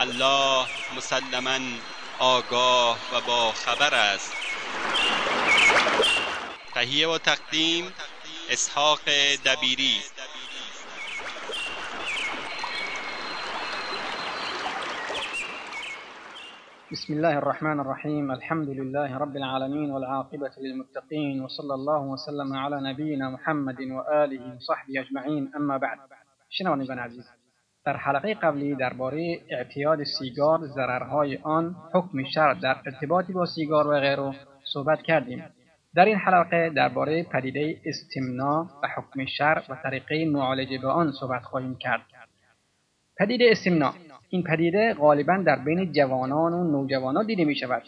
الله مسلما آگاه و با خبر است. تهیه و تقدیم اسحاق دبیری. بسم الله الرحمن الرحيم. الحمد لله رب العالمين والعاقبة للمتقين وصلى الله وسلم على نبينا محمد وآله وصحبه أجمعين. أما بعد شنوندگان عزیز در حلقه قبلی درباره اعتیاد سیگار ضررهای آن حکم شرع در ارتباطی با سیگار و غیره صحبت کردیم. در این حلقه درباره پدیده استمنا و حکم شرع و طریقه معالجه به آن صحبت خواهیم کرد. پدیده استمنا این پدیده غالبا در بین جوانان و نوجوانان دیده می شود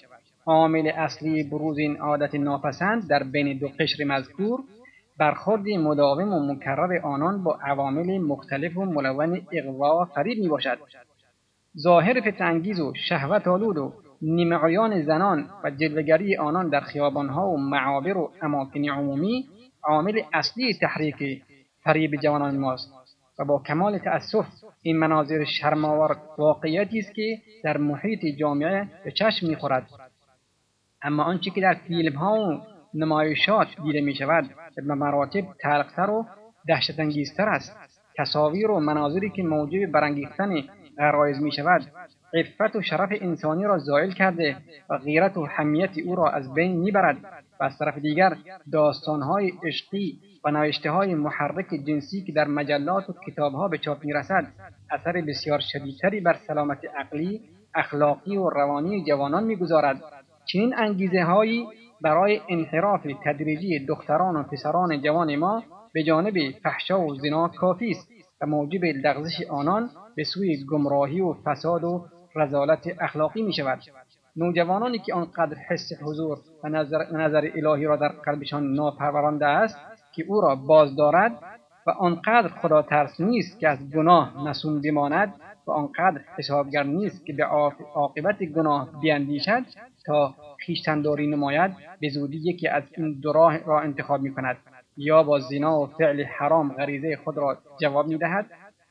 عامل اصلی بروز این عادت ناپسند در بین دو قشر مذکور برخورد مداوم و مکرر آنان با عوامل مختلف و ملون اغوا و فریب می باشد ظاهر فتنانگیز و شهوت آلود و نیمعیان زنان و جلوگری آنان در خیابانها و معابر و اماکن عمومی عامل اصلی تحریک فریب جوانان ماست و با کمال تأسف این مناظر شرماور واقعیتی است که در محیط جامعه به چشم می‌خورد. اما آنچه که در فیلم ها و نمایشات دیده می شود به مراتب تلختر و دهشت انگیزتر است. تصاویر و مناظری که موجب برانگیختن غرایز می شود عفت و شرف انسانی را زائل کرده و غیرت و حمیت او را از بین می‌برد و از طرف دیگر داستانهای عشقی و نوشته های محرک جنسی که در مجلات و کتاب ها به چاپ می‌رسد اثر بسیار شدیدتری بر سلامت عقلی اخلاقی و روانی جوانان می‌گذارد. چنین انگیزه هایی برای انحراف تدریجی دختران و پسران جوان ما به جانب فحشا و زنا کافی است و موجب لغزش آنان به سوی گمراهی و فساد و رزالت اخلاقی می شود. نوجوانانی که آنقدر حس حضور و نظر, نظر الهی را در قلبشان ناپرورانده است که او را باز دارد و آنقدر خدا ترس نیست که از گناه نسون بماند و آنقدر حسابگر نیست که به عاقبت گناه بیندیشد تا خیشتنداری نماید به زودی یکی از این دو راه را انتخاب می کند یا با زنا و فعل حرام غریزه خود را جواب می دهد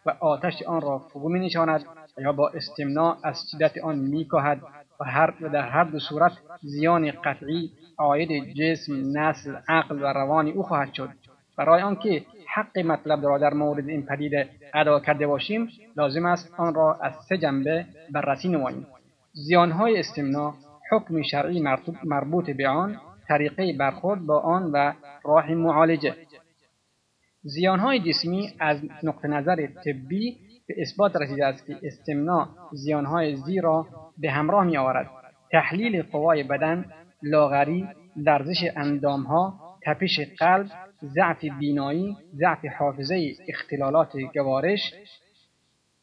و آتش آن را فرو می نشاند یا با استمناع از شدت آن می کهد و, هر در هر دو صورت زیان قطعی عاید جسم نسل عقل و روان او خواهد شد. برای آنکه حق مطلب را در مورد این پدیده ادا کرده باشیم لازم است آن را از سه جنبه بررسی نماییم. زیانهای استمناع حکم شرعی مربوط به آن طریقه برخورد با آن و راه معالجه. زیانهای جسمی از نقطه نظر طبی به اثبات رسیده است که استمناع زیانهای زی را به همراه می آورد تحلیل قوای بدن لاغری لرزش اندامها تپش قلب ضعف بینایی ضعف حافظه اختلالات گوارش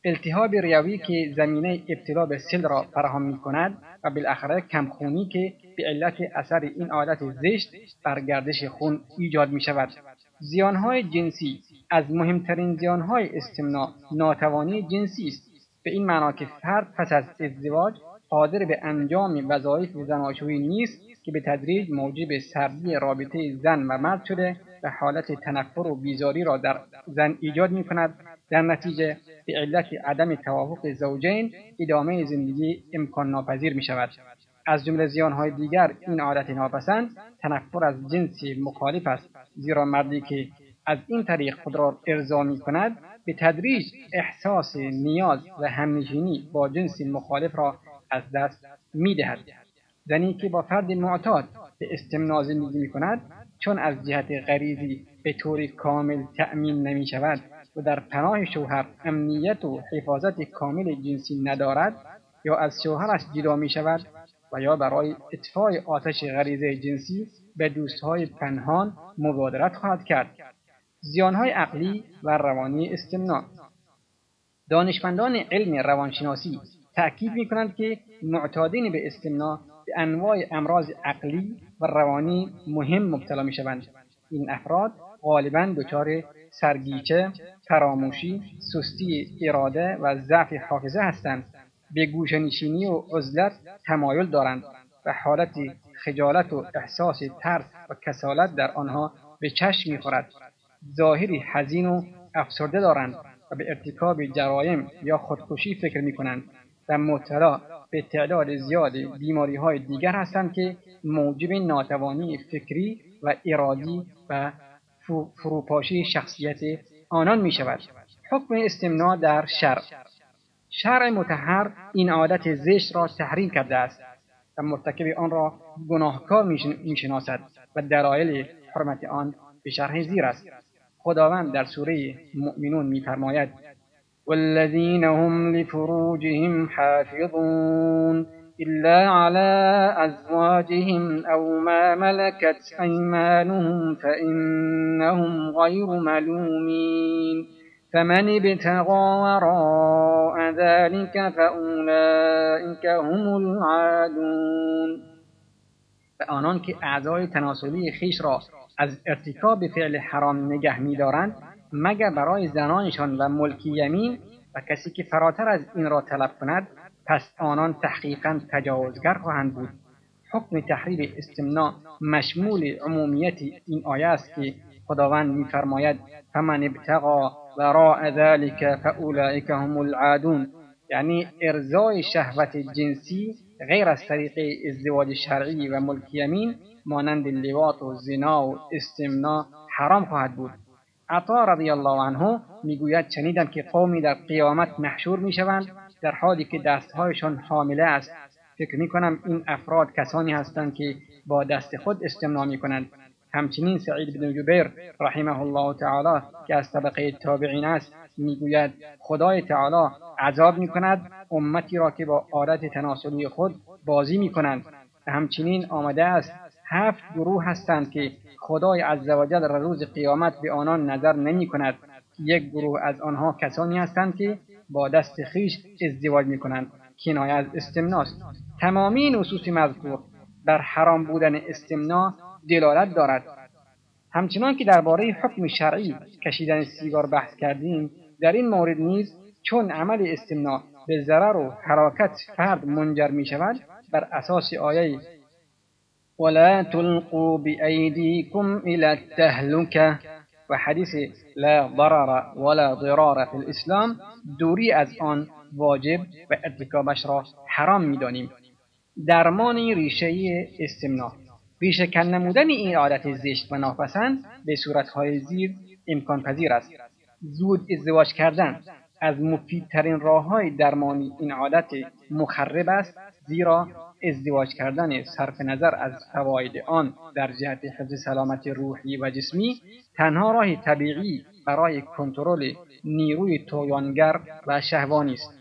التهاب ریوی که زمینه ابتلا به سل را فراهم می کند و بالاخره کمخونی که به علت اثر این عادت زشت بر گردش خون ایجاد می شود زیانهای جنسی از مهمترین زیانهای استمناع ناتوانی جنسی است. به این معنا که فرد پس از ازدواج قادر به انجام وظایف زناشویی نیست که به تدریج موجب سردی رابطه زن و مرد شده و حالت تنفر و بیزاری را در زن ایجاد می کند در نتیجه به علت عدم توافق زوجین ادامه زندگی امکان ناپذیر می شود از جمله زیانهای دیگر این عادت ناپسند تنفر از جنس مخالف است زیرا مردی که از این طریق خود را ارضا می کند به تدریج احساس نیاز و همنشینی با جنس مخالف را از دست می‌دهد. زنی که با فرد معتاد به استمنا زندگی می کند چون از جهت غریزی به طور کامل تأمین نمی شود و در پناه شوهر امنیت و حفاظت کامل جنسی ندارد یا از شوهرش جدا می شود و یا برای اطفای آتش غریزه جنسی به دوستهای پنهان مبادرت خواهد کرد زیانهای عقلی و روانی استمنا دانشمندان علم روانشناسی تأکید می کنند که معتادین به استمنا به انواع امراض عقلی و روانی مهم مبتلا می شوند. این افراد غالبا دچار سرگیچه، فراموشی، سستی اراده و ضعف حافظه هستند. به گوشنشینی و عزلت تمایل دارند و حالت خجالت و احساس ترس و کسالت در آنها به چشم می‌خورد ظاهری حزین و افسرده دارند و به ارتکاب جرایم یا خودکشی فکر می کنند و مبتلا به تعداد زیاد بیماری های دیگر هستند که موجب ناتوانی فکری و ارادی و فروپاشی شخصیت آنان می شود. حکم استمنا در شرع. شرع متحر این عادت زشت را تحریم کرده است و مرتکب آن را گناهکار می‌شناسد و دلایل حرمت آن به شرح زیر است. خداوند در سوره مؤمنون میفرماید والذین هم لفروجهم حافظون. إلا على أزواجهم أو ما ملكت أيمانهم فإنهم غير ملومين فمن ابتغى وراء ذلك فأولئك هم العادون و آنان که اعضای تناسلی خیش را از ارتکاب فعل حرام نگه می‌دارند مگر برای زنانشان و ملکی یمین؟ و کسی که فراتر از این را طلب کند پس آنان تحقیقا تجاوزگر خواهند بود. حکم تحریر استمنا مشمول عمومیت این آیه است که خداوند میفرماید فمن ابتغا وراء ذلك فاولئک هم العادون. یعنی ارزای شهوت جنسی غیر از طریق ازدواج شرعی و ملک یمین مانند لواط و زنا و استمنا حرام خواهد بود. عطا رضی الله عنه می‌گوید شنیدم که قومی در قیامت محشور می‌شوند در حالی که دستهایشان حامله است فکر می‌کنم این افراد کسانی هستند که با دست خود استمنا می‌کنند. همچنین سعید بن جبیر رحمه الله تعالی که از طبقه تابعین است می‌گوید خدای تعالی عذاب می‌کند امتی را که با عادت تناسلی خود بازی می‌کنند. و همچنین آمده است هفت گروه هستند که خدای عزوجل روز قیامت به آنان نظر نمی کند یک گروه از آنها کسانی هستند که با دست خیش ازدواج می کنند کنایه از استمناست. تمامی نصوص مذکور در حرام بودن استمنا دلالت دارد. همچنان که درباره حکم شرعی کشیدن سیگار بحث کردیم در این مورد نیز چون عمل استمنا به ضرر و حراکت فرد منجر می شود بر اساس آیه ولا تلقوا بأيديكم إلى التهلكة و حدیث لا ضرر ولا ضرار فی الاسلام دوری از آن واجب و ارتکابش را حرام می‌دانیم. درمان ریشه استمنا ریشه کن نمودن این عادت زشت و ناپسند به صورتهای زیر امکان پذیر است. زود ازدواج کردن از مفیدترین راه های درمانی این عادت مخرب است زیرا ازدواج کردن صرف نظر از فواید آن در جهت حفظ سلامت روحی و جسمی تنها راه طبیعی برای کنترل نیروی تویانگر و شهوانی است.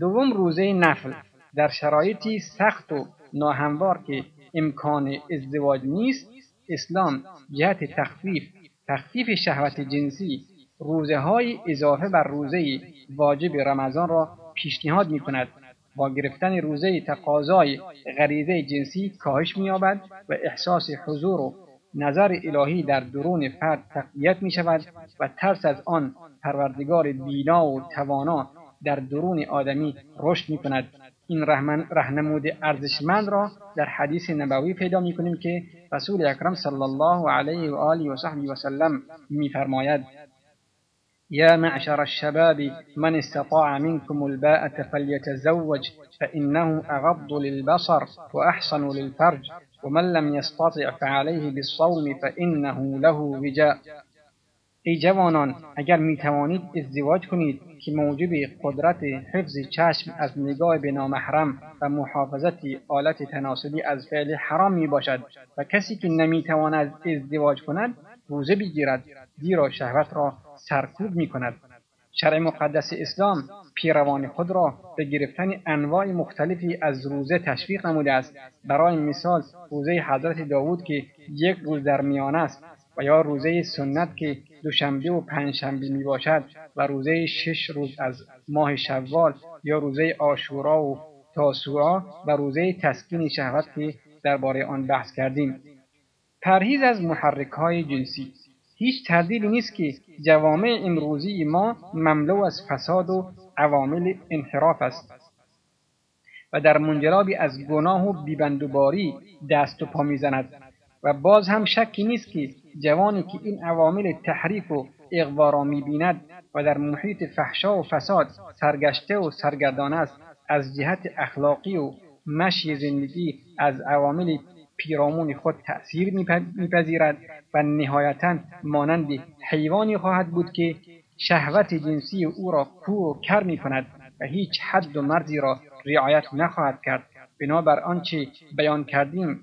دوم روزه نفل. در شرایطی سخت و ناهموار که امکان ازدواج نیست اسلام جهت تخفیف تخفیف شهوت جنسی روزه های اضافه بر روزه واجب رمضان را پیشنهاد می کند با گرفتن روزه تقاضای غریزه جنسی کاهش مییابد و احساس حضور و نظر الهی در درون فرد تقویت می شود و ترس از آن پروردگار بینا و توانا در درون آدمی رشد می کند این رهنمود ارزشمند را در حدیث نبوی پیدا می کنیم که رسول اکرم صلی الله علیه و آله و صحبی و سلم میفرماید يا معشر الشباب من استطاع منكم الباءة فليتزوج فإنه أغض للبصر وأحصن للفرج ومن لم يستطع فعليه بالصوم فإنه له وجاء. ای جوانان اگر می توانید ازدواج کنید که موجب قدرت حفظ چشم از نگاه به نامحرم و محافظت آلت تناسلی از فعل حرام می باشد و کسی که نمی تواند ازدواج کند روزه بگیرد زیرا شهوت را سرکوب می کند شرع مقدس اسلام پیروان خود را به گرفتن انواع مختلفی از روزه تشویق نموده است. برای مثال روزه حضرت داوود که یک روز در میان است و یا روزه سنت که دوشنبه و پنجشنبه می باشد و روزه شش روز از ماه شوال یا روزه آشورا و تاسوعا و روزه تسکین شهوت که درباره آن بحث کردیم. پرهیز از محرک های جنسی. هیچ تردیدی نیست که جوامع امروزی ما مملو از فساد و عوامل انحراف است. و در منجلابی از گناه و بیبندوباری دست و پا می‌زند. و باز هم شکی نیست که جوانی که این عوامل تحریف و اغوا را می‌بیند و در محیط فحشا و فساد سرگشته و سرگردان است از جهت اخلاقی و مشی زندگی از عوامل پیرامون خود تأثیر میپذیرد و نهایتا مانند حیوانی خواهد بود که شهوت جنسی او را کور و کر می کند و هیچ حد و مرزی را رعایت نخواهد کرد. بنابر آنچه بیان کردیم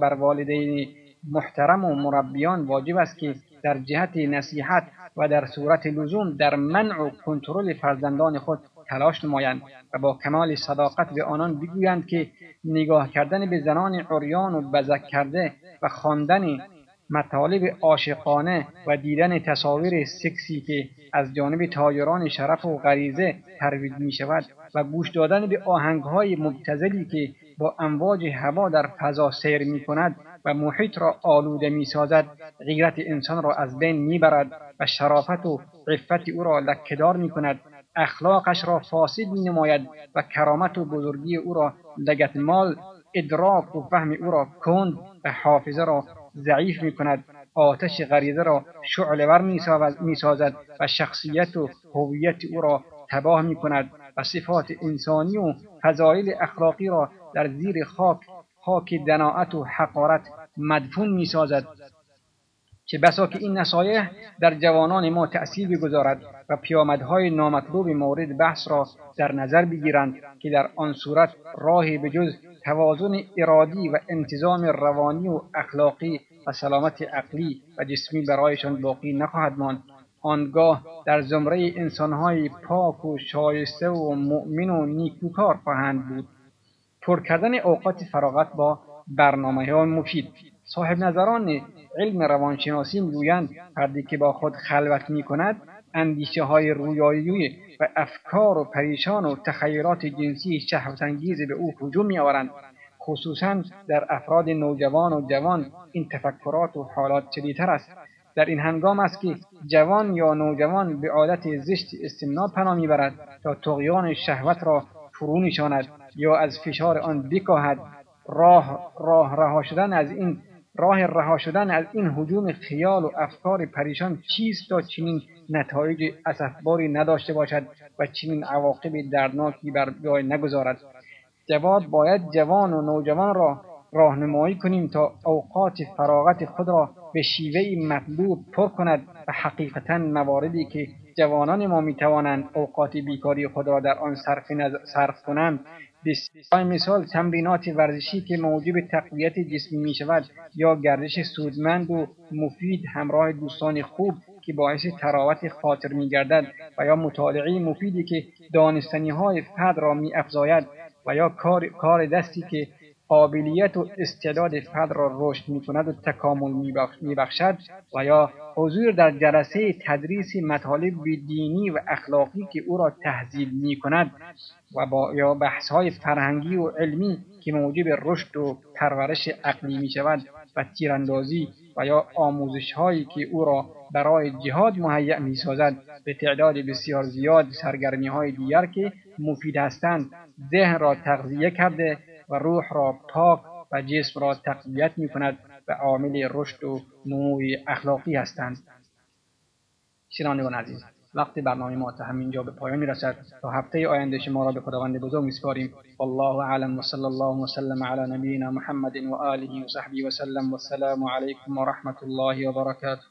بر والدین محترم و مربیان واجب است که در جهت نصیحت و در صورت لزوم در منع و کنترل فرزندان خود تلاش نمایند و با کمال صداقت به آنان بگویند که نگاه کردن به زنان عریان و بزک کرده و خواندن مطالب عاشقانه و دیدن تصاویر سکسی که از جانب تاجران شرف و غریزه ترویج می شود و گوش دادن به آهنگهای مبتزلی که با امواج هوا در فضا سیر می کند و محیط را آلوده می سازد غیرت انسان را از بین می برد و شرافت و عفت او را لکهدار می کند اخلاقش را فاسد می نماید و کرامت و بزرگی او را لگتمال ادراک و فهم او را کند و حافظه را ضعیف می کند آتش غریزه را شعلور می سازد و شخصیت و هویت او را تباه می کند و صفات انسانی و فضایل اخلاقی را در زیر خاک خاک دناعت و حقارت مدفون می سازد چه بسا که این نصایح در جوانان ما تأثیر بگذارد و پیامدهای نامطلوب مورد بحث را در نظر بگیرند که در آن صورت راهی به جز توازن ارادی و انتظام روانی و اخلاقی و سلامت عقلی و جسمی برایشان باقی نخواهد ماند. آنگاه در زمره انسانهای پاک و شایسته و مؤمن و نیکوکار خواهند بود. پر کردن اوقات فراغت با برنامه های مفید. صاحب نظران علم روانشناسی می‌گویند فردی که با خود خلوت می کند اندیشه های رویایی و افکار و پریشان و تخیلات جنسی شهوتانگیز به او هجوم میآورند. خصوصا در افراد نوجوان و جوان این تفکرات و حالات شدیدتر است. در این هنگام است که جوان یا نوجوان به عادت زشت استمنا پناه می‌برد تا تقیان شهوت را فرو نشاند یا از فشار آن بکاهد. راه راه رها شدن از این راه رها شدن از این حجوم خیال و افکار پریشان چیست تا چنین نتایج اسفباری نداشته باشد و چنین عواقب دردناکی بر جای نگذارد؟ جواب باید جوان و نوجوان را راهنمایی کنیم تا اوقات فراغت خود را به شیوه مطلوب پر کند و حقیقتا مواردی که جوانان ما می‌توانند اوقات بیکاری خود را در آن صرف, صرف کنند بسیار مثال تمرینات ورزشی که موجب تقویت جسمی می شود یا گردش سودمند و مفید همراه دوستان خوب که باعث تراوت خاطر می گردد و یا مطالعه مفیدی که دانستنی های فرد را می افزاید و یا کار, کار دستی که قابلیت و استعداد فرد را رشد می کند و تکامل می بخشد و یا حضور در جلسه تدریس مطالب دینی و اخلاقی که او را تهذیب می کند و با یا بحث های فرهنگی و علمی که موجب رشد و پرورش عقلی می شود و تیراندازی و یا آموزش هایی که او را برای جهاد مهیع می سازد به تعداد بسیار زیاد سرگرمی های دیگر که مفید هستند ذهن را تغذیه کرده و روح را پاک و جسم را تقویت می کند و عامل رشد و نموی اخلاقی هستند. شنوندگان عزیز وقتی برنامه ما تا همینجا به پایان می‌رسد تا هفته آینده شما را به خداوند بزرگ میسپاریم والله اعلم و صلی الله وسلم علی نبینا محمد و آله و صحبه وسلم والسلام علیکم و رحمت الله و برکاته.